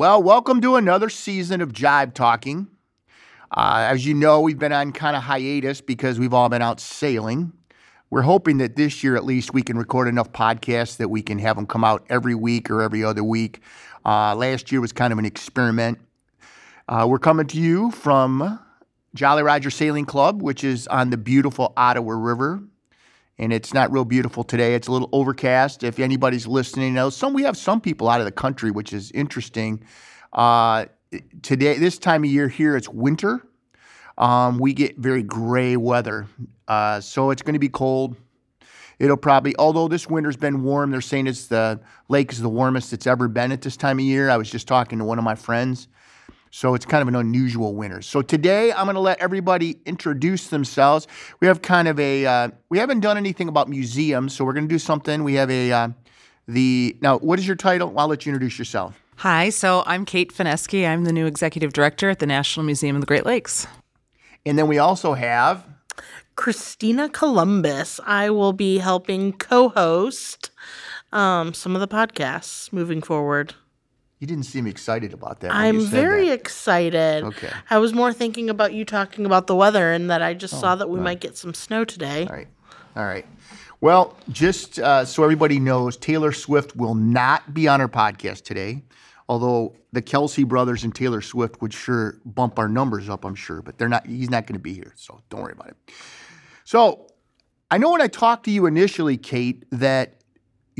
Well, welcome to another season of Jibe Talking. Uh, as you know, we've been on kind of hiatus because we've all been out sailing. We're hoping that this year, at least, we can record enough podcasts that we can have them come out every week or every other week. Uh, last year was kind of an experiment. Uh, we're coming to you from Jolly Roger Sailing Club, which is on the beautiful Ottawa River. And it's not real beautiful today. It's a little overcast. If anybody's listening, knows some we have some people out of the country, which is interesting. Uh, today, this time of year here, it's winter. Um, we get very gray weather, uh, so it's going to be cold. It'll probably, although this winter's been warm, they're saying it's the lake is the warmest it's ever been at this time of year. I was just talking to one of my friends. So it's kind of an unusual winter. So today I'm going to let everybody introduce themselves. We have kind of a uh, we haven't done anything about museums, so we're going to do something. We have a uh, the now what is your title? I'll let you introduce yourself. Hi, so I'm Kate Fineske. I'm the new executive director at the National Museum of the Great Lakes. And then we also have Christina Columbus. I will be helping co-host um, some of the podcasts moving forward. You didn't seem excited about that. I'm very that. excited. Okay. I was more thinking about you talking about the weather and that I just Oh, saw that we might get some snow today. All right. All right. Well, just uh, so everybody knows, Taylor Swift will not be on our podcast today. Although the Kelce brothers and Taylor Swift would sure bump our numbers up, I'm sure, but they're not. He's not going to be here, so don't worry about it. So, I know when I talked to you initially, Kate, that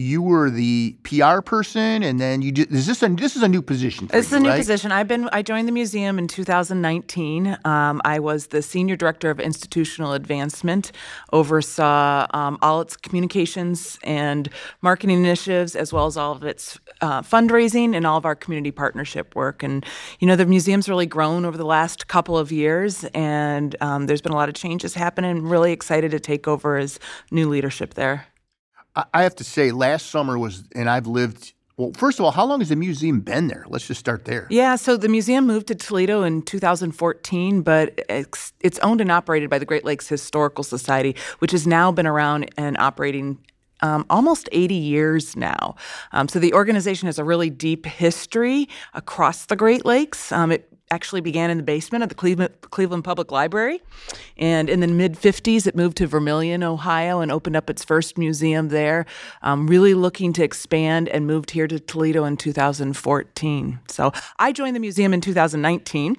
you were the PR person, and then you did. Is this a this is a new position? This is you, a new right? position. I've been. I joined the museum in 2019. Um, I was the senior director of institutional advancement, oversaw um, all its communications and marketing initiatives, as well as all of its uh, fundraising and all of our community partnership work. And you know, the museum's really grown over the last couple of years, and um, there's been a lot of changes happening. Really excited to take over as new leadership there. I- have to say, last summer was, and I've lived. Well, first of all, how long has the museum been there? Let's just start there. Yeah, so the museum moved to Toledo in 2014, but it's, it's owned and operated by the Great Lakes Historical Society, which has now been around and operating um, almost 80 years now. Um, so the organization has a really deep history across the Great Lakes. Um, it actually began in the basement of the Cleveland, Cleveland Public Library. And in the mid 50s, it moved to Vermilion, Ohio, and opened up its first museum there, um, really looking to expand and moved here to Toledo in 2014. So I joined the museum in 2019.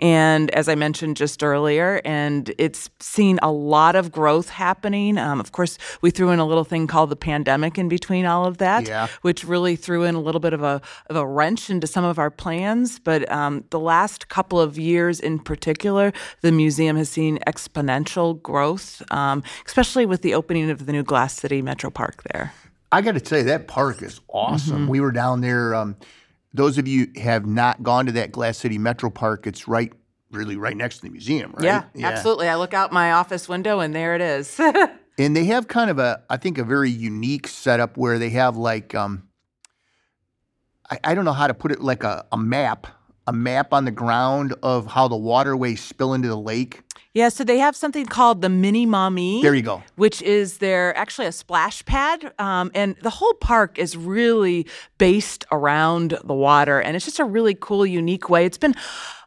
And as I mentioned just earlier, and it's seen a lot of growth happening. Um, of course, we threw in a little thing called the pandemic in between all of that, Yeah. which really threw in a little bit of a, of a wrench into some of our plans. But um, the last couple of years in particular, the museum has seen exponential growth, um, especially with the opening of the new Glass City Metro Park there. I got to tell you, that park is awesome. Mm-hmm. We were down there. Um, those of you have not gone to that Glass City Metro Park, it's right, really right next to the museum, right? Yeah, absolutely. I look out my office window and there it is. And they have kind of a, I think, a very unique setup where they have like, um, I, I don't know how to put it, like a, a map, a map on the ground of how the waterways spill into the lake. Yeah, so they have something called the Mini Maumee. There you go. which is their actually a splash pad. Um, and the whole park is really based around the water. And it's just a really cool, unique way. It's been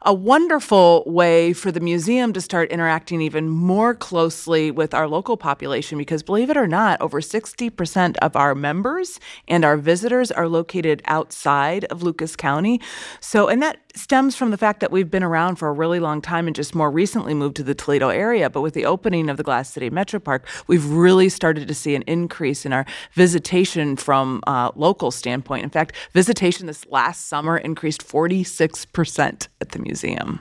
a wonderful way for the museum to start interacting even more closely with our local population because, believe it or not, over 60% of our members and our visitors are located outside of Lucas County. So, and that stems from the fact that we've been around for a really long time and just more recently moved to the Toledo area. But with the opening of the Glass City Metro Park, we've really started to see an increase in our visitation from a local standpoint. In fact, visitation this last summer increased 46% at the museum.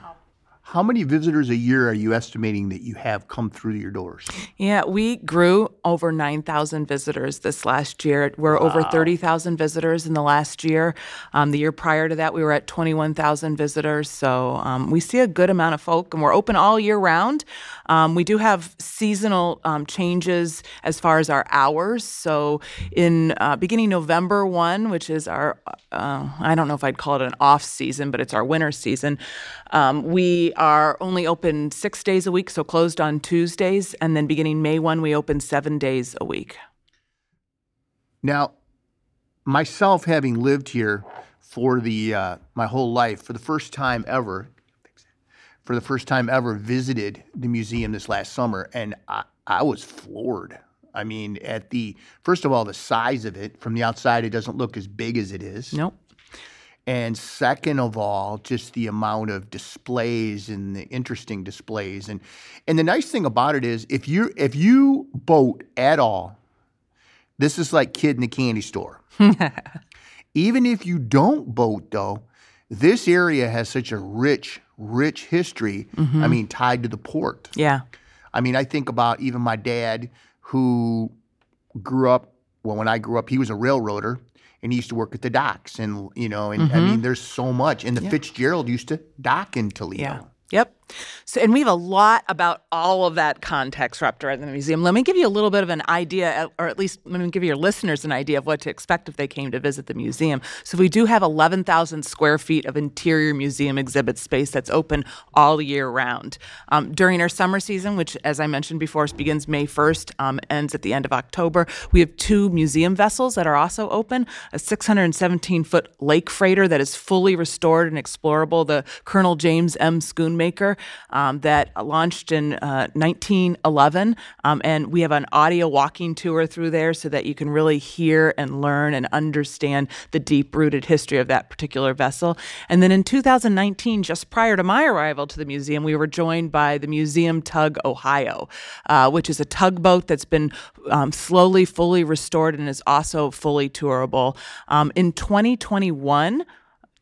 How many visitors a year are you estimating that you have come through your doors? Yeah, we grew over 9,000 visitors this last year. We're over 30,000 visitors in the last year. Um, the year prior to that, we were at 21,000 visitors. So um, we see a good amount of folk, and we're open all year round. Um, we do have seasonal um, changes as far as our hours. So in uh, beginning November 1, which is our, uh, I don't know if I'd call it an off season, but it's our winter season, um, we are only open six days a week, so closed on Tuesdays. And then beginning May 1, we open seven days a week. Now, myself having lived here for the uh, my whole life for the first time ever. For the first time ever, visited the museum this last summer, and I, I was floored. I mean, at the first of all, the size of it from the outside, it doesn't look as big as it is. Nope. And second of all, just the amount of displays and the interesting displays. And and the nice thing about it is if you if you boat at all, this is like kid in the candy store. Even if you don't boat though, this area has such a rich, rich history. I mm-hmm. mean, tied to the port. Yeah. I mean, I think about even my dad who grew up, well, when I grew up, he was a railroader and he used to work at the docks. And, you know, and I mm-hmm. mean, there's so much. And the Fitzgerald used to dock in Toledo. Yeah. Yep. So, and we have a lot about all of that context wrapped around the museum. Let me give you a little bit of an idea, or at least let me give your listeners an idea of what to expect if they came to visit the museum. So, we do have 11,000 square feet of interior museum exhibit space that's open all year round. Um, during our summer season, which, as I mentioned before, begins May 1st, um, ends at the end of October, we have two museum vessels that are also open a 617 foot lake freighter that is fully restored and explorable, the Colonel James M. Schoonmaker um, that launched in uh, 1911. Um, and we have an audio walking tour through there so that you can really hear and learn and understand the deep rooted history of that particular vessel. And then in 2019, just prior to my arrival to the museum, we were joined by the Museum Tug Ohio, uh, which is a tugboat that's been um, slowly, fully restored and is also fully tourable. Um, in 2021,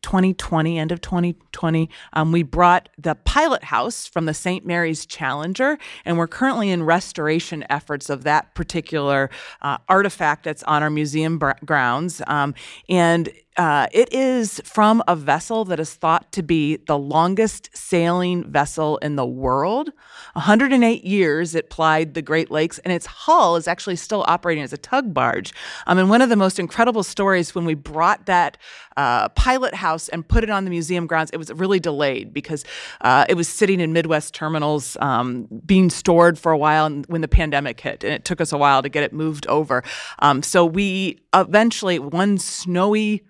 2020, end of 2020, um, we brought the pilot house from the St. Mary's Challenger, and we're currently in restoration efforts of that particular uh, artifact that's on our museum br- grounds. Um, and uh, it is from a vessel that is thought to be the longest sailing vessel in the world. 108 years it plied the Great Lakes, and its hull is actually still operating as a tug barge. Um, and one of the most incredible stories when we brought that uh, pilot house and put it on the museum grounds, it was really delayed because uh, it was sitting in Midwest terminals, um, being stored for a while when the pandemic hit, and it took us a while to get it moved over. Um, so we eventually, one snowy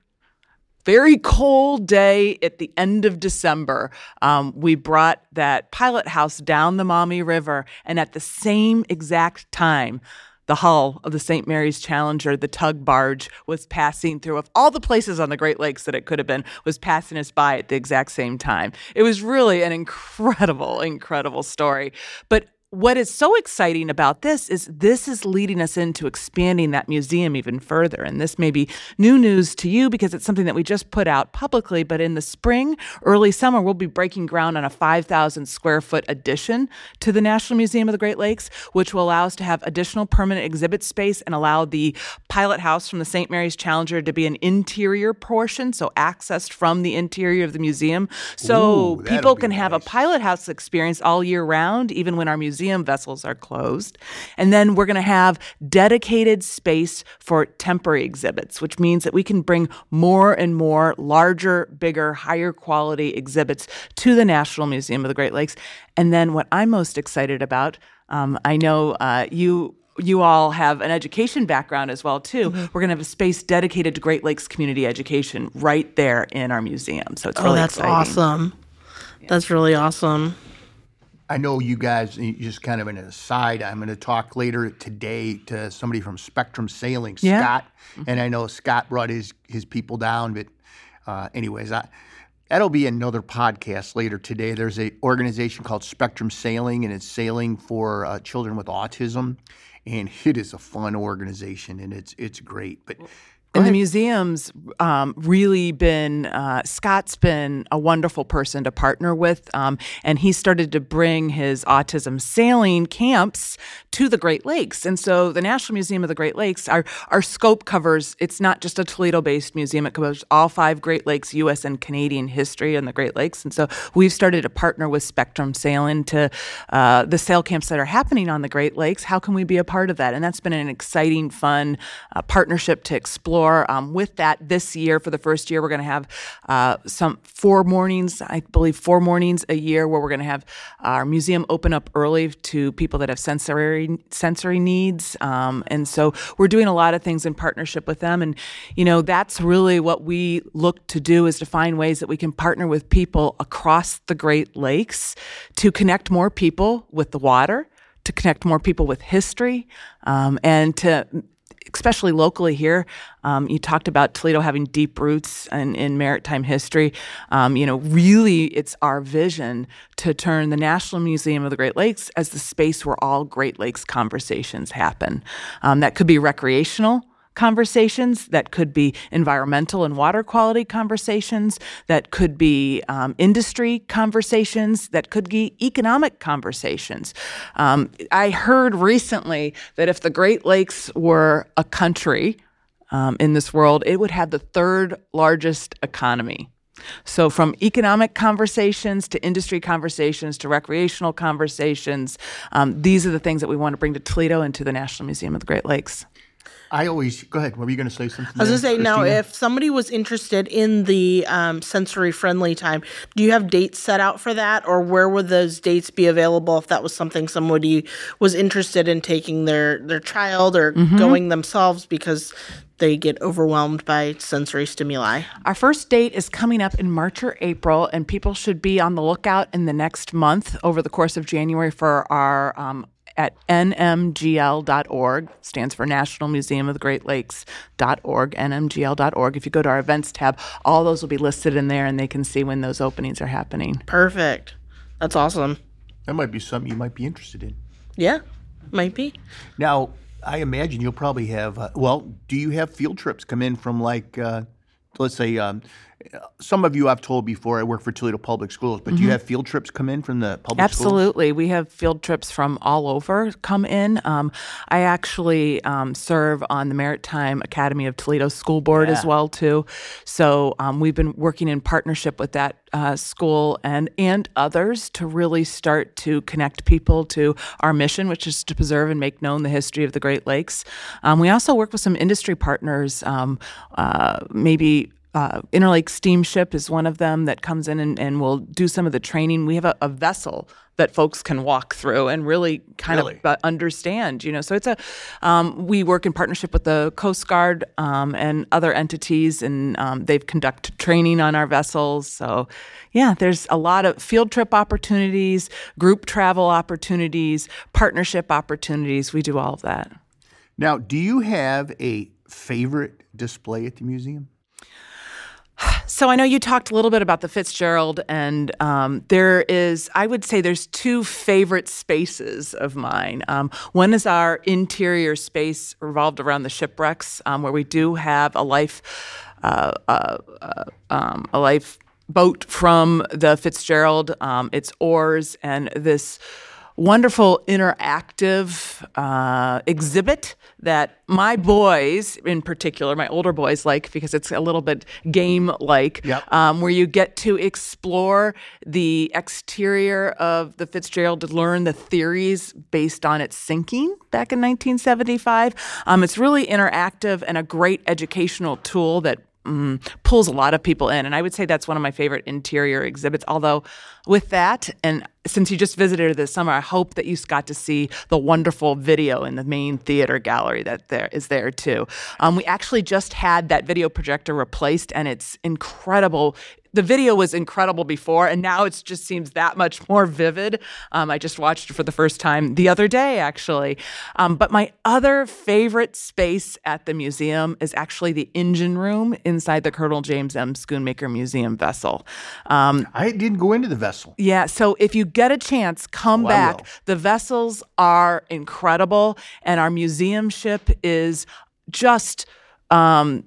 very cold day at the end of December, um, we brought that pilot house down the Maumee River, and at the same exact time, the hull of the St. Mary's Challenger, the tug barge, was passing through. Of all the places on the Great Lakes that it could have been, was passing us by at the exact same time. It was really an incredible, incredible story. But what is so exciting about this is this is leading us into expanding that museum even further. And this may be new news to you because it's something that we just put out publicly. But in the spring, early summer, we'll be breaking ground on a 5,000 square foot addition to the National Museum of the Great Lakes, which will allow us to have additional permanent exhibit space and allow the pilot house from the St. Mary's Challenger to be an interior portion, so accessed from the interior of the museum. So Ooh, people can have a pilot house experience all year round, even when our museum vessels are closed. And then we're going to have dedicated space for temporary exhibits, which means that we can bring more and more larger, bigger, higher quality exhibits to the National Museum of the Great Lakes. And then what I'm most excited about, um, I know uh, you you all have an education background as well too. Mm-hmm. We're going to have a space dedicated to Great Lakes community education right there in our museum. So it's Oh, really that's exciting. awesome. That's really awesome. I know you guys, just kind of an aside, I'm going to talk later today to somebody from Spectrum Sailing, Yeah. Scott. And I know Scott brought his, his people down, but uh, anyways, I, that'll be another podcast later today. There's a organization called Spectrum Sailing, and it's sailing for uh, children with autism. And it is a fun organization, and it's it's great. But And the museum's um, really been, uh, Scott's been a wonderful person to partner with. Um, and he started to bring his autism sailing camps to the Great Lakes. And so the National Museum of the Great Lakes, our, our scope covers, it's not just a Toledo based museum, it covers all five Great Lakes, US and Canadian history in the Great Lakes. And so we've started to partner with Spectrum Sailing to uh, the sail camps that are happening on the Great Lakes. How can we be a part of that? And that's been an exciting, fun uh, partnership to explore Um, with that, this year for the first year, we're going to have uh, some four mornings, I believe, four mornings a year where we're going to have our museum open up early to people that have sensory sensory needs, um, and so we're doing a lot of things in partnership with them. And you know, that's really what we look to do is to find ways that we can partner with people across the Great Lakes to connect more people with the water to connect more people with history um, and to especially locally here. Um, you talked about Toledo having deep roots in, in maritime history. Um, you know, really, it's our vision to turn the National Museum of the Great Lakes as the space where all Great Lakes conversations happen. Um, that could be recreational conversations, that could be environmental and water quality conversations, that could be um, industry conversations, that could be economic conversations. Um, I heard recently that if the Great Lakes were a country um, in this world, it would have the third largest economy. So, from economic conversations to industry conversations to recreational conversations, um, these are the things that we want to bring to Toledo and to the National Museum of the Great Lakes. I always go ahead. What were you going to say? Something? I was going to say now, if somebody was interested in the um, sensory friendly time, do you have dates set out for that, or where would those dates be available if that was something somebody was interested in taking their their child or going themselves because they get overwhelmed by sensory stimuli? Our first date is coming up in March or April, and people should be on the lookout in the next month over the course of January for our um, at nmgl.org stands for National Museum of the Great Lakes.org, nmgl.org. If you go to our events tab, all those will be listed in there and they can see when those openings are happening. Perfect. That's awesome. that might be something you might be interested in. Yeah, might be. Now, I imagine you'll probably have. Uh, well, do you have field trips come in from like, uh, let's say, um, some of you I've told before I work for Toledo Public Schools, but do you have field trips come in from the public schools? Absolutely. We have field trips from all over come in. Um, I actually um, serve on the Maritime Academy of Toledo School Board as well too. So um, we've been working in partnership with that uh, school and and others to really start to connect people to our mission, which is to preserve and make known the history of the Great Lakes. Um, we also work with some industry partners, um, uh, maybe uh, Interlake Steamship is one of them that comes in and, and will do some of the training. We have a, a vessel that folks can walk through and really kind Really? of uh, understand, you know. So it's a, um, we work in partnership with the Coast Guard um, and other entities, and um, they've conducted training on our vessels. So, yeah, there's a lot of field trip opportunities, group travel opportunities, partnership opportunities. We do all of that. Now, do you have a favorite display at the museum? So I know you talked a little bit about the Fitzgerald, and um, there is, I would say, there's two favorite spaces of mine. Um, one is our interior space revolved around the shipwrecks, um, where we do have a life, uh, uh, uh, um, a life boat from the Fitzgerald. Um, it's oars and this wonderful interactive uh, exhibit that my boys, in particular, my older boys, like because it's a little bit game like, Yep. um, where you get to explore the exterior of the Fitzgerald to learn the theories based on its sinking back in 1975. Um, it's really interactive and a great educational tool that mm, pulls a lot of people in. And I would say that's one of my favorite interior exhibits. Although, with that, and since you just visited this summer, I hope that you got to see the wonderful video in the main theater gallery that there is there too. Um, we actually just had that video projector replaced, and it's incredible. The video was incredible before, and now it just seems that much more vivid. Um, I just watched it for the first time the other day, actually. Um, but my other favorite space at the museum is actually the engine room inside the Colonel James M. Schoonmaker Museum vessel. Um, I didn't go into the vessel. Yeah, so if you get a chance, come Oh, back. The vessels are incredible, and our museum ship is just. Um,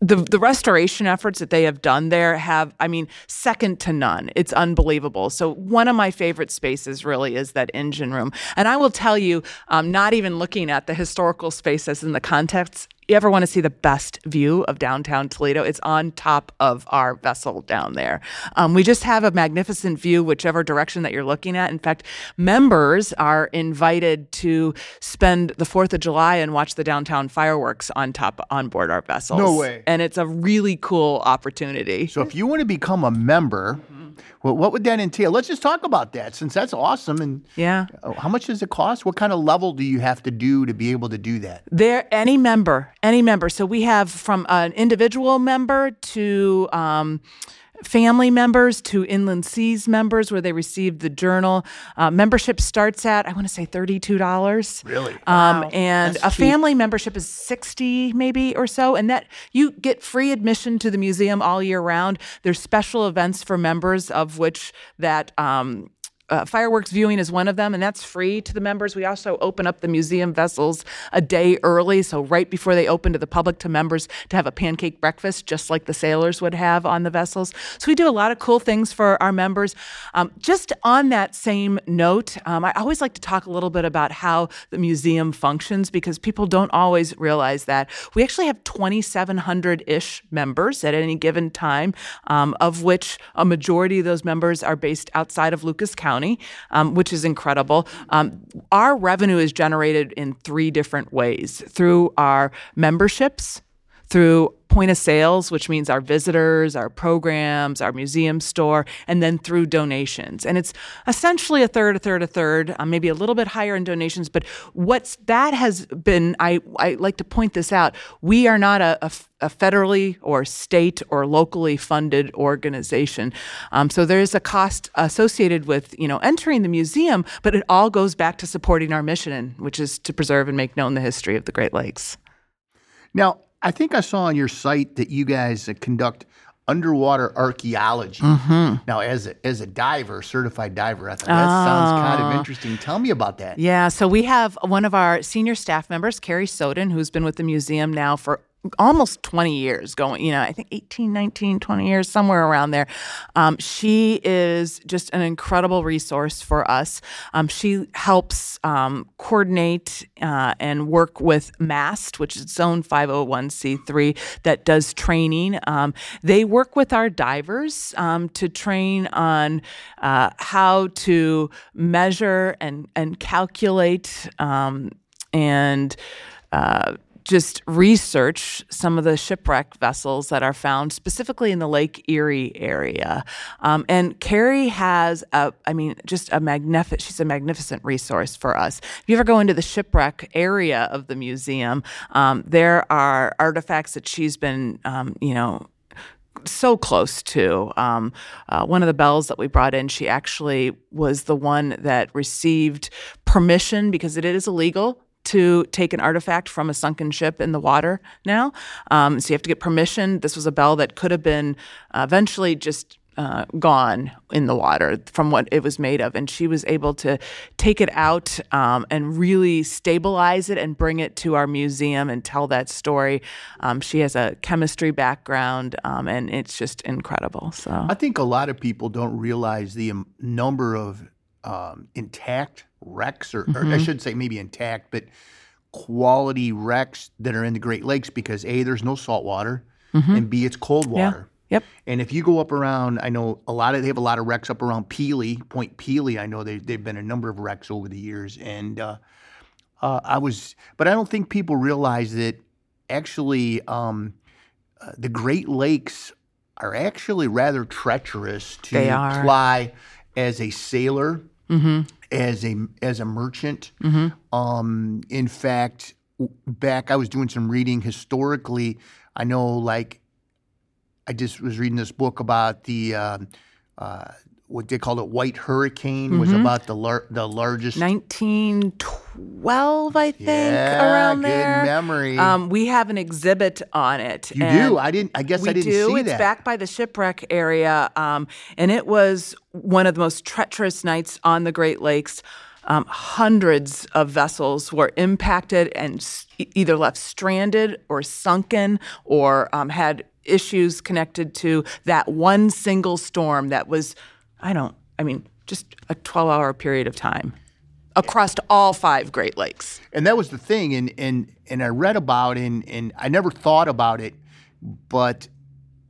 the the restoration efforts that they have done there have I mean second to none. It's unbelievable. So one of my favorite spaces really is that engine room. And I will tell you, um, not even looking at the historical spaces in the context ever want to see the best view of downtown Toledo, it's on top of our vessel down there. Um, we just have a magnificent view, whichever direction that you're looking at. In fact, members are invited to spend the 4th of July and watch the downtown fireworks on top on board our vessels. No way. And it's a really cool opportunity. So if you want to become a member, well, what would that entail? Let's just talk about that since that's awesome. And Yeah. uh, how much does it cost? What kind of level do you have to do to be able to do that? There, any member, any member. So we have from an individual member to um, family members to Inland Seas members, where they receive the journal. Uh, membership starts at I want to say thirty-two dollars. Really? Um, Wow. and That's a cheap. family membership is sixty, maybe or so, and that you get free admission to the museum all year round. There's special events for members, of which that. Um, uh, fireworks viewing is one of them, and that's free to the members. We also open up the museum vessels a day early, so right before they open to the public to members to have a pancake breakfast, just like the sailors would have on the vessels. So we do a lot of cool things for our members. Um, just on that same note, um, I always like to talk a little bit about how the museum functions because people don't always realize that. We actually have 2,700 ish members at any given time, um, of which a majority of those members are based outside of Lucas County, um, which is incredible. Um, our revenue is generated in three different ways through our memberships, through point of sales, which means our visitors, our programs, our museum store, and then through donations. And it's essentially a third, a third, a third, uh, maybe a little bit higher in donations. But what's that has been, I, I like to point this out. We are not a federally or state or locally funded organization. Um, so there is a cost associated with, you know, entering the museum, but it all goes back to supporting our mission, which is to preserve and make known the history of the Great Lakes. Now, I think I saw on your site that you guys uh, conduct underwater archaeology. Now, as a, as a diver, certified diver, I thought that sounds kind of interesting. Tell me about that. Yeah, so we have one of our senior staff members, Carrie Soden, who's been with the museum now for almost 20 years going you know i think 18 19 20 years somewhere around there. Um, she is just an incredible resource for us. Um, she helps um, coordinate uh, and work with MAST which is its own 501c3 that does training. Um, they work with our divers um, to train on uh, how to measure and, and calculate um, and uh, just research some of the shipwreck vessels that are found specifically in the Lake Erie area. Um, and Carrie has a, I mean, just a magnificent, she's a magnificent resource for us. If you ever go into the shipwreck area of the museum, um, there are artifacts that she's been, um, you know, so close to. Um, uh, one of the bells that we brought in, she actually was the one that received permission because it is illegal to take an artifact from a sunken ship in the water now. Um, so you have to get permission. This was a bell that could have been uh, eventually just uh, gone in the water from what it was made of. And she was able to take it out um, and really stabilize it and bring it to our museum and tell that story. Um, she has a chemistry background um, and it's just incredible. So, I think a lot of people don't realize the um, number of um, intact wrecks, or, or I should say maybe intact, but quality wrecks that are in the Great Lakes because A, there's no salt water, and B, it's cold water. yep. And if you go up around, I know a lot of they have a lot of wrecks up around Pelee, Point Pelee. I know they they've been a number of wrecks over the years, and uh, uh, I was, but I don't think people realize that actually um, uh, the Great Lakes are actually rather treacherous to fly as a sailor, as a as a merchant. Um, in fact, back I was doing some reading historically. I know, like I just was reading this book about the um, uh, what they called it, White Hurricane, was about the lar- the largest. 1912, I think, yeah, around good there. memory. Um, we have an exhibit on it. you do. I didn't. I guess I didn't do. see it's that. back by the shipwreck area, um, and it was one of the most treacherous nights on the Great Lakes. Um, hundreds of vessels were impacted and s- either left stranded or sunken or um, had issues connected to that one single storm that was, I don't, I mean, just a 12 hour period of time across all five Great Lakes. And that was the thing, and and and I read about it, and and I never thought about it, but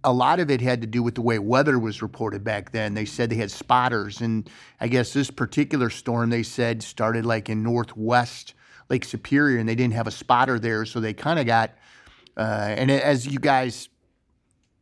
a lot of it had to do with the way weather was reported back then. They said they had spotters, and I guess this particular storm they said started like in northwest Lake Superior, and they didn't have a spotter there, so they kind of got. Uh, and as you guys,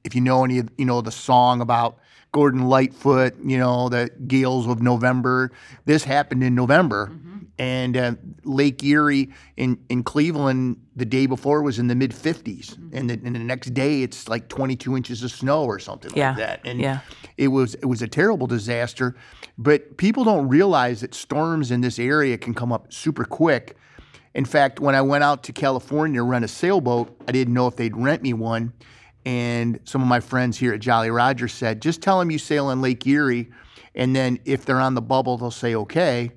if you know any, you know the song about Gordon Lightfoot, you know the gales of November. This happened in November, mm-hmm. and uh, Lake Erie in in Cleveland the day before was in the mid 50s, mm-hmm. and, the, and the next day it's like 22 inches of snow or something yeah. like that. And yeah. it was it was a terrible disaster. But people don't realize that storms in this area can come up super quick in fact, when I went out to California to rent a sailboat, I didn't know if they'd rent me one. And some of my friends here at Jolly Roger said, just tell them you sail on Lake Erie. And then if they're on the bubble, they'll say, okay.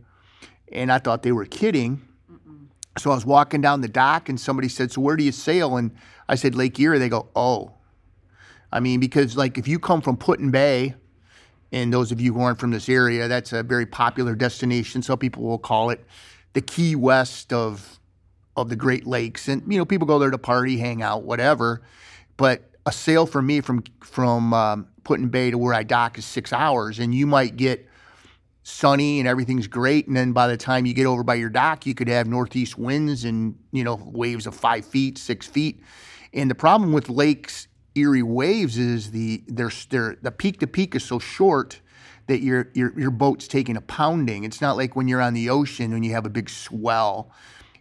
And I thought they were kidding. Mm-mm. So I was walking down the dock and somebody said, So where do you sail? And I said, Lake Erie. They go, Oh. I mean, because like if you come from Put-in-Bay, and those of you who aren't from this area, that's a very popular destination. Some people will call it the Key West of of the Great Lakes, and you know people go there to party, hang out, whatever. But a sail for me from from um, Put-in-Bay to where I dock is six hours, and you might get sunny and everything's great, and then by the time you get over by your dock, you could have northeast winds and you know waves of five feet, six feet. And the problem with lakes Erie waves is the they're, they're the peak to peak is so short that your, your, your boat's taking a pounding. It's not like when you're on the ocean when you have a big swell.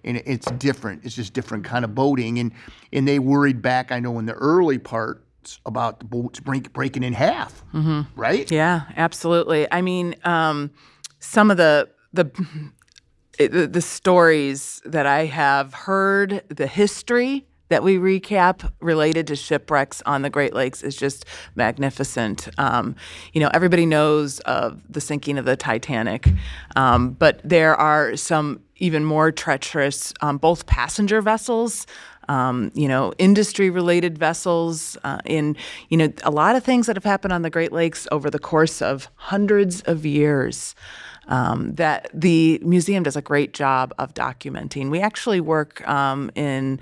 And it's different. It's just different kind of boating. And and they worried back, I know, in the early parts about the boats break, breaking in half, mm-hmm. right? Yeah, absolutely. I mean, um, some of the the the, the stories that I have heard, the history that we recap related to shipwrecks on the Great Lakes is just magnificent. Um, you know, everybody knows of the sinking of the Titanic, um, but there are some even more treacherous, um, both passenger vessels. Um, you know, industry-related vessels, uh, in you know a lot of things that have happened on the Great Lakes over the course of hundreds of years. Um, that the museum does a great job of documenting. We actually work um, in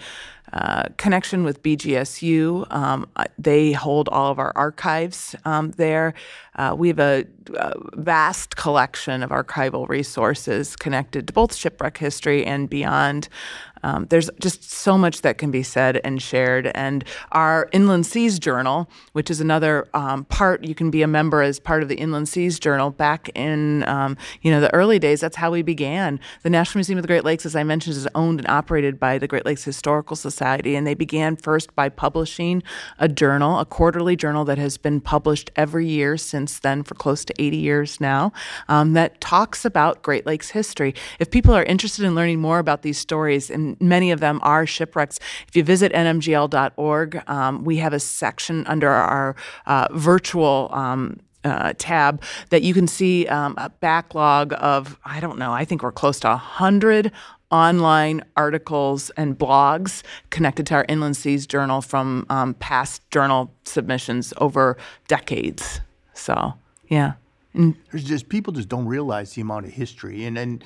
uh, connection with BGSU. Um, they hold all of our archives um, there. Uh, we have a, a, vast collection of archival resources connected to both shipwreck history and beyond. Um, there's just so much that can be said and shared. And our Inland Seas Journal, which is another um, part, you can be a member as part of the Inland Seas Journal. Back in um, you know the early days, that's how we began. The National Museum of the Great Lakes, as I mentioned, is owned and operated by the Great Lakes Historical Society, and they began first by publishing a journal, a quarterly journal that has been published every year since then for close to 80 years now, um, that talks about Great Lakes history. If people are interested in learning more about these stories and many of them are shipwrecks. If you visit nmgl.org, um, we have a section under our uh, virtual um, uh, tab that you can see um, a backlog of, I don't know, I think we're close to 100 online articles and blogs connected to our Inland Seas Journal from um, past journal submissions over decades. So, yeah. And There's just people just don't realize the amount of history and and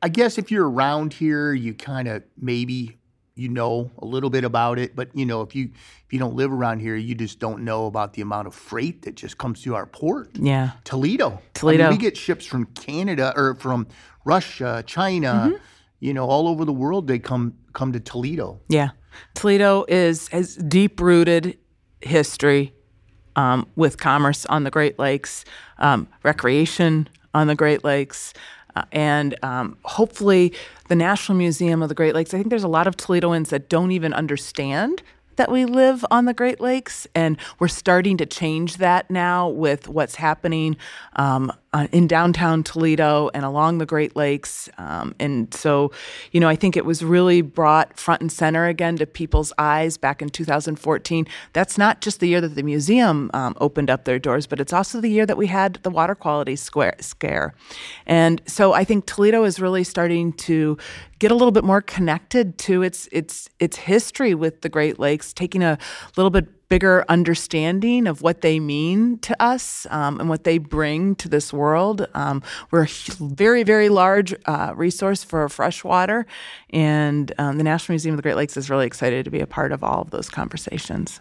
I guess if you're around here, you kind of maybe you know a little bit about it, but you know if you if you don't live around here, you just don't know about the amount of freight that just comes through our port. Yeah, Toledo. Toledo. I mean, we get ships from Canada or from Russia, China, mm-hmm. you know, all over the world. They come come to Toledo. Yeah, Toledo is has deep rooted history um, with commerce on the Great Lakes, um, recreation on the Great Lakes. Uh, and um, hopefully, the National Museum of the Great Lakes. I think there's a lot of Toledoans that don't even understand that we live on the Great Lakes, and we're starting to change that now with what's happening um, uh, in downtown Toledo and along the Great Lakes. Um, and so, you know, I think it was really brought front and center again to people's eyes back in 2014. That's not just the year that the museum um, opened up their doors, but it's also the year that we had the water quality square, scare. And so I think Toledo is really starting to get a little bit more connected to its its its history with the Great Lakes, taking a little bit bigger understanding of what they mean to us um, and what they bring to this world. Um, we're a very, very large uh, resource for freshwater, and um, the National Museum of the Great Lakes is really excited to be a part of all of those conversations.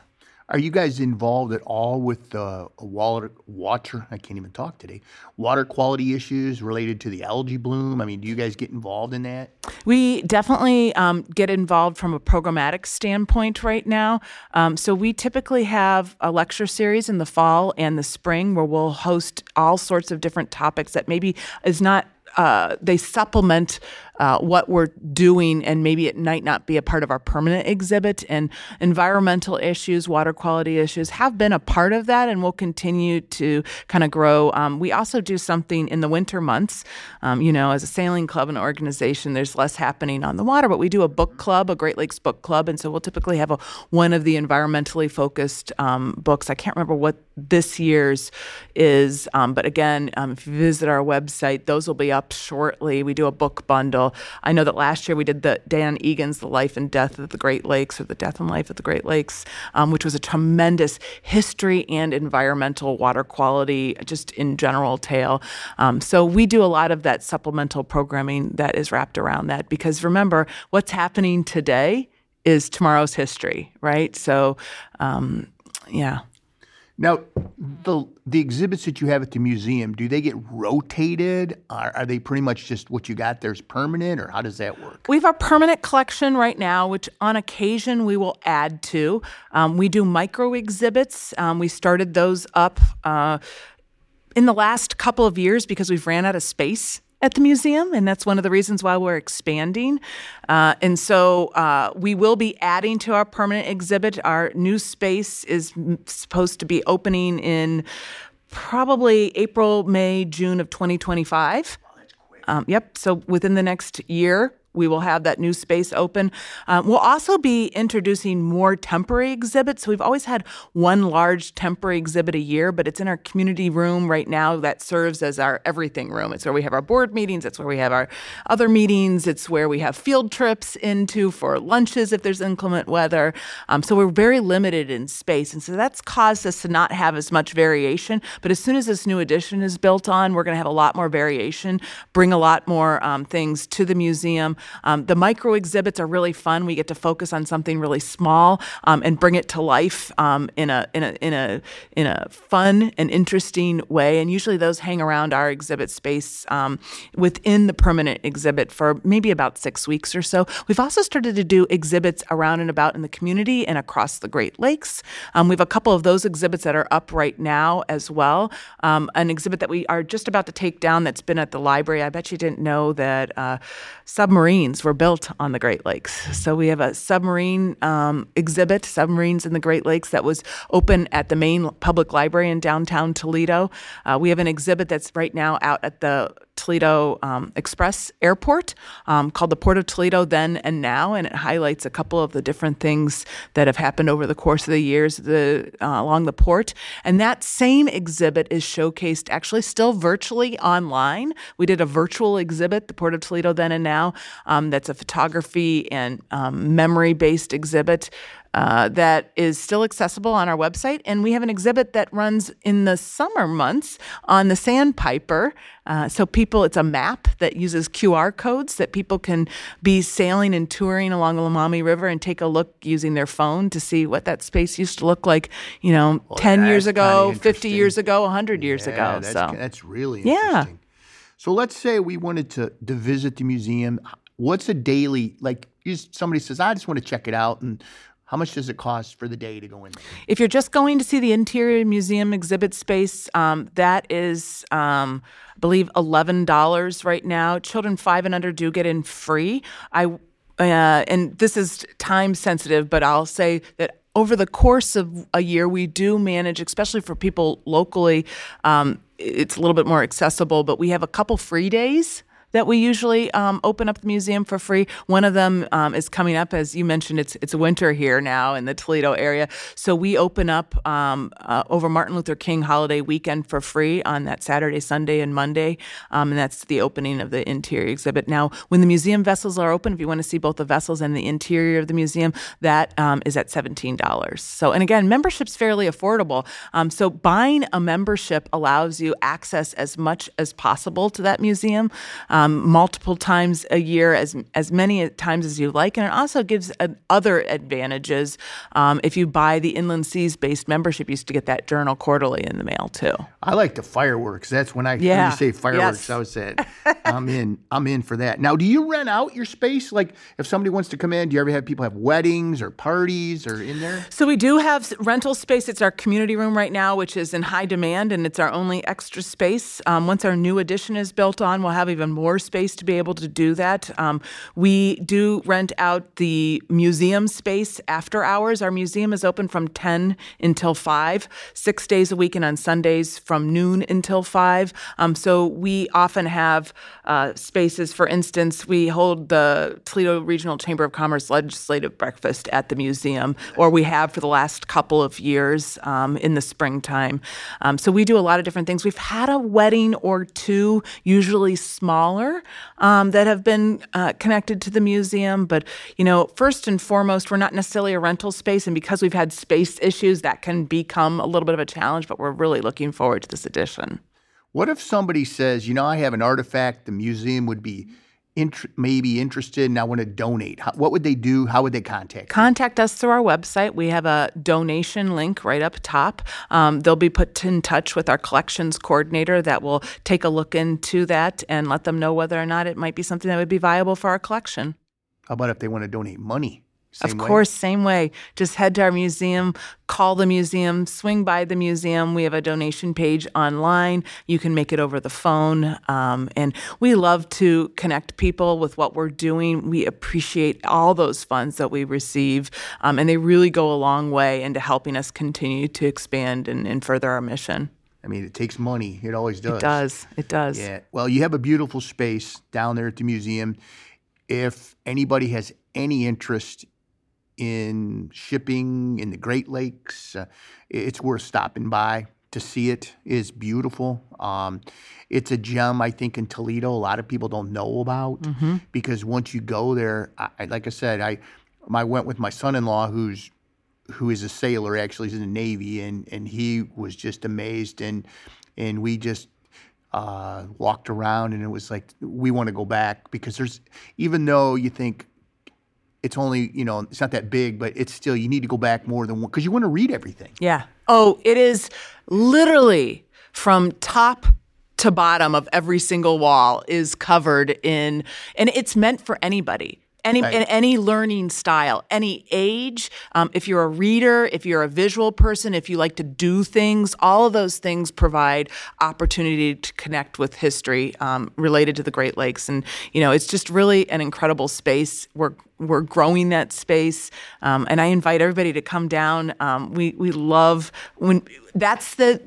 Are you guys involved at all with uh, water, water? I can't even talk today. Water quality issues related to the algae bloom. I mean, do you guys get involved in that? We definitely um, get involved from a programmatic standpoint right now. Um, so we typically have a lecture series in the fall and the spring where we'll host all sorts of different topics that maybe is not uh, they supplement uh, what we're doing, and maybe it might not be a part of our permanent exhibit. And environmental issues, water quality issues have been a part of that, and will continue to kind of grow. Um, we also do something in the winter months. Um, you know, as a sailing club and organization, there's less happening on the water, but we do a book club, a Great Lakes book club, and so we'll typically have a one of the environmentally focused um, books. I can't remember what this year's is, um, but again, um, if you visit our website, those will be up shortly. We do a book bundle. I know that last year we did the Dan Egan's The Life and Death of the Great Lakes, or The Death and Life of the Great Lakes, um, which was a tremendous history and environmental water quality, just in general tale. Um, so we do a lot of that supplemental programming that is wrapped around that because remember, what's happening today is tomorrow's history, right? So, um, yeah. Now, the the exhibits that you have at the museum, do they get rotated? Are, are they pretty much just what you got there's permanent, or how does that work? We have our permanent collection right now, which on occasion we will add to. Um, we do micro exhibits. Um, we started those up. Uh, in the last couple of years because we've ran out of space at the museum, and that's one of the reasons why we're expanding. Uh, and so uh, we will be adding to our permanent exhibit. Our new space is supposed to be opening in probably April, May, June of 2025. Um, yep. So within the next year, we will have that new space open. Um, we'll also be introducing more temporary exhibits. So we've always had one large temporary exhibit a year, but it's in our community room right now that serves as our everything room. It's where we have our board meetings, it's where we have our other meetings, it's where we have field trips into for lunches if there's inclement weather. Um, so we're very limited in space. And so that's caused us to not have as much variation. But as soon as this new addition is built on, we're going to have a lot more variation, bring a lot more um, things to the museum. Um, the micro exhibits are really fun. We get to focus on something really small um, and bring it to life um, in a in a in a in a fun and interesting way. And usually those hang around our exhibit space um, within the permanent exhibit for maybe about six weeks or so. We've also started to do exhibits around and about in the community and across the Great Lakes. Um, we have a couple of those exhibits that are up right now as well. Um, an exhibit that we are just about to take down that's been at the library. I bet you didn't know that uh, submarine submarines were built on the Great Lakes. So we have a submarine um, exhibit, submarines in the Great Lakes, that was open at the main public library in downtown Toledo. Uh, we have an exhibit that's right now out at the Toledo um, Express Airport um, called the Port of Toledo Then and Now, and it highlights a couple of the different things that have happened over the course of the years the, uh, along the port. And that same exhibit is showcased actually still virtually online. We did a virtual exhibit, the Port of Toledo Then and Now, um, that's a photography and um, memory based exhibit uh, that is still accessible on our website. And we have an exhibit that runs in the summer months on the Sandpiper. Uh, so people, it's a map that uses QR codes that people can be sailing and touring along the Laramie River and take a look using their phone to see what that space used to look like, you know, well, 10 years ago, 50 years ago, 100 years yeah, ago. That's, so that's really yeah. So let's say we wanted to, to visit the museum. What's a daily, like somebody says, I just want to check it out and how much does it cost for the day to go in? There? If you're just going to see the interior museum exhibit space, um, that is, um, I believe, eleven dollars right now. Children five and under do get in free. I uh, and this is time sensitive, but I'll say that over the course of a year, we do manage, especially for people locally. Um, it's a little bit more accessible, but we have a couple free days that we usually um, open up the museum for free. One of them um, is coming up, as you mentioned. It's it's winter here now in the Toledo area, so we open up um, uh, over Martin Luther King holiday weekend for free on that Saturday, Sunday, and Monday, um, and that's the opening of the interior exhibit. Now, when the museum vessels are open, if you want to see both the vessels and the interior of the museum, that um, is at seventeen dollars. So, and again, membership's fairly affordable. Um, so, buying a membership allows you access as much as possible to that museum um, multiple times a year, as as many times as you like, and it also gives uh, other advantages. Um, if you buy the Inland Seas based membership, you used to get that journal quarterly in the mail too. I like the fireworks. That's when I Yeah. when you say fireworks. Yes. I was said, I'm in. I'm in for that. Now, do you rent out your space? Like, if somebody wants to come in, do you ever have people have weddings or parties or in there? So we do have rental space. It's our community room right now, which is in high demand, and it's our only extra space. Um, once our new addition is built on, we'll have even more space to be able to do that. Um, we do rent out the museum space after hours. Our museum is open from 10 until 5, six days a week, and on Sundays from noon until 5. Um, so we often have uh, spaces. For instance, we hold the Toledo Regional Chamber of Commerce legislative breakfast at the museum, or we have for the last couple of years um, in the springtime. Um, so we do a lot of different things. We've had a wedding or two, usually smaller, um, that have been uh, connected to the museum. But you know, first and foremost, we're not necessarily a rental space, and because we've had space issues, that can become a little bit of a challenge. But we're really looking forward to this addition. What if somebody says, you know, I have an artifact, the museum would be int- maybe interested, and I want to donate? How, what would they do? How would they contact? you? contact us through our website. We have a donation link right up top. Um, they'll be put in touch with our collections coordinator that will take a look into that and let them know whether or not it might be something that would be viable for our collection. How about if they want to donate money? Same of way? course, same way. Just head to our museum, call the museum, swing by the museum. We have a donation page online. You can make it over the phone. Um, and we love to connect people with what we're doing. We appreciate all those funds that we receive, um, and they really go a long way into helping us continue to expand and, and further our mission. I mean, it takes money. It always does. It does. It does. Yeah. Well, you have a beautiful space down there at the museum. If anybody has any interest in shipping in the Great Lakes, uh, it's worth stopping by to see it. It is beautiful. Um, it's a gem, I think, in Toledo. A lot of people don't know about because once you go there, I, I- like I said, I I went with my son-in-law who's who is a sailor actually he's in the navy and and he was just amazed and and we just uh, walked around and it was like we want to go back because there's even though you think it's only you know it's not that big but it's still you need to go back more than one because you want to read everything Yeah. Oh, it is literally from top to bottom of every single wall is covered in, and it's meant for anybody. Any, Right. in any learning style, any age. Um, if you're a reader, if you're a visual person, if you like to do things, all of those things provide opportunity to connect with history um, related to the Great Lakes. And you know, it's just really an incredible space. We're we're growing that space, um, and I invite everybody to come down. Um, we we love when that's the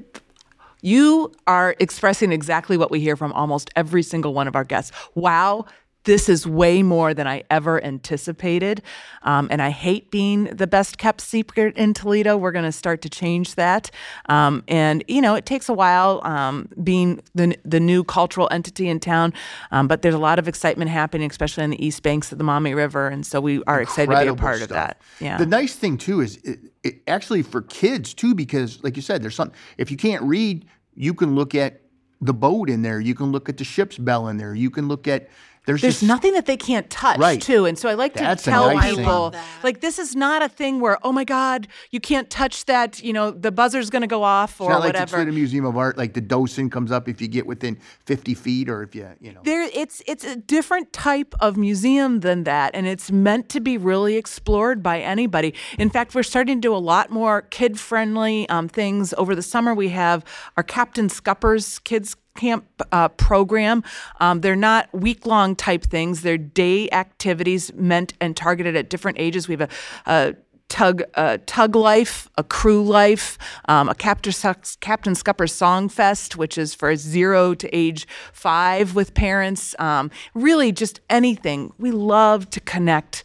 you are expressing exactly what we hear from almost every single one of our guests. Wow, this is way more than I ever anticipated. Um, and I hate being the best kept secret in Toledo. We're going to start to change that. Um, and, you know, it takes a while um, being the, the new cultural entity in town, um, but there's a lot of excitement happening, especially on the east banks of the Maumee River. And so we are excited to be a Incredible part of that. Yeah. The nice thing too is it, it actually for kids too, because like you said, there's something. If you can't read, you can look at the boat in there. You can look at the ship's bell in there. You can look at there's, There's just nothing that they can't touch, Right. too. And so I like That's to tell nice people, like, this is not a thing where, oh my God, you can't touch that. You know, the buzzer's going to go off or It's not like the whatever. Museum of Art, like the docent comes up if you get within 50 feet or if you, you know. there it's it's a different type of museum than that and it's meant to be really explored by anybody in fact we're starting to do a lot more kid friendly um, things over the summer we have our captain scuppers kids camp uh, program um, they're not week long type things they're day activities meant and targeted at different ages we have a, a tug uh, tug life, a crew life, um, a Captain, Captain Scupper Song Fest, which is for zero to age five with parents. Um, really, just anything. We love to connect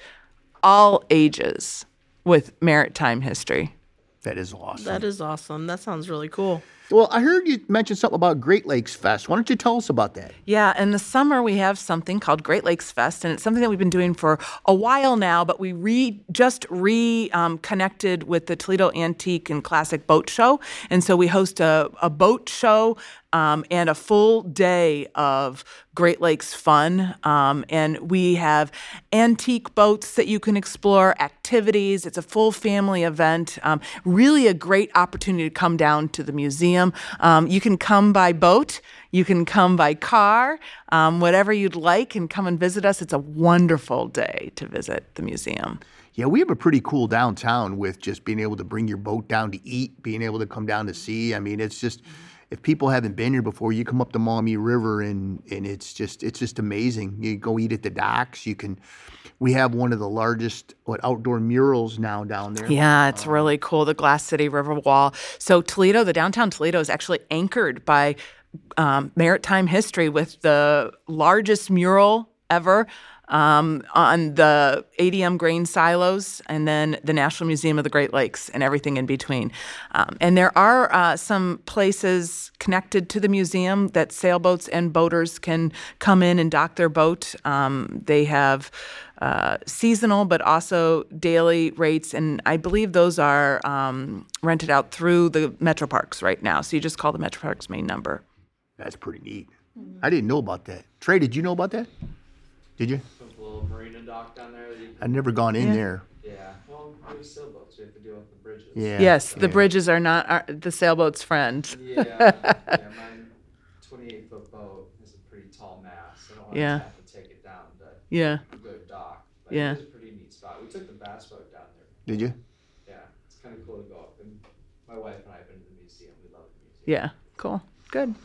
all ages with maritime history. That is awesome. That is awesome. That sounds really cool. Well, I heard you mention something about Great Lakes Fest. Why don't you tell us about that? Yeah, in the summer we have something called Great Lakes Fest, and it's something that we've been doing for a while now. But we re just reconnected um, with the Toledo Antique and Classic Boat Show, and so we host a, a boat show um, and a full day of Great Lakes fun. Um, and we have antique boats that you can explore, activities. It's a full family event. Um, really a great opportunity to come down to the museum. Um, you can come by boat. You can come by car, um, whatever you'd like, and come and visit us. It's a wonderful day to visit the museum. Yeah, we have a pretty cool downtown with just being able to bring your boat down to eat, being able to come down to see. I mean, it's just if people haven't been here before, you come up the Maumee River and and it's just it's just amazing. You go eat at the docks. You can. We have one of the largest what outdoor murals now down there. Yeah, it's um, really cool. The Glass City River Wall. So Toledo, the downtown Toledo, is actually anchored by um, maritime history with the largest mural ever um, on the ADM grain silos, and then the National Museum of the Great Lakes, and everything in between. Um, and there are uh, some places connected to the museum that sailboats and boaters can come in and dock their boat. Um, they have uh, seasonal, but also daily rates, and I believe those are um, rented out through the Metro Parks right now. So you just call the Metro Parks main number. That's pretty neat. I didn't know about that. Trey, did you know about that? Did you? little marina dock down there. I've never gone in Yeah. there. Yeah, well, we sailboats. We have to deal with the bridges. Yeah. Yes, the yeah. bridges are not our, the sailboat's friend. Yeah, yeah. Mine, twenty-eight foot boat is a pretty tall mast. I don't want Yeah. to have to take it down to Yeah. a good dock. But Yeah. it is a pretty neat spot. We took the bass boat down there. Did you? Yeah, it's kind of cool to go up. And my wife and I have been to the museum. We love the museum. Yeah. Cool. Good.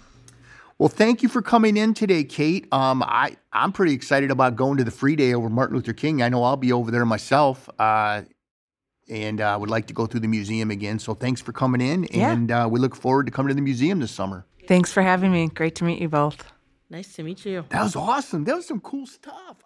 Well, thank you for coming in today, Kate. Um, I I'm pretty excited about going to the free day over Martin Luther King. I know I'll be over there myself, uh, and I uh, would like to go through the museum again. So thanks for coming in, Yeah. and uh, we look forward to coming to the museum this summer. Thanks for having me. Great to meet you both. Nice to meet you. That was awesome. That was some cool stuff.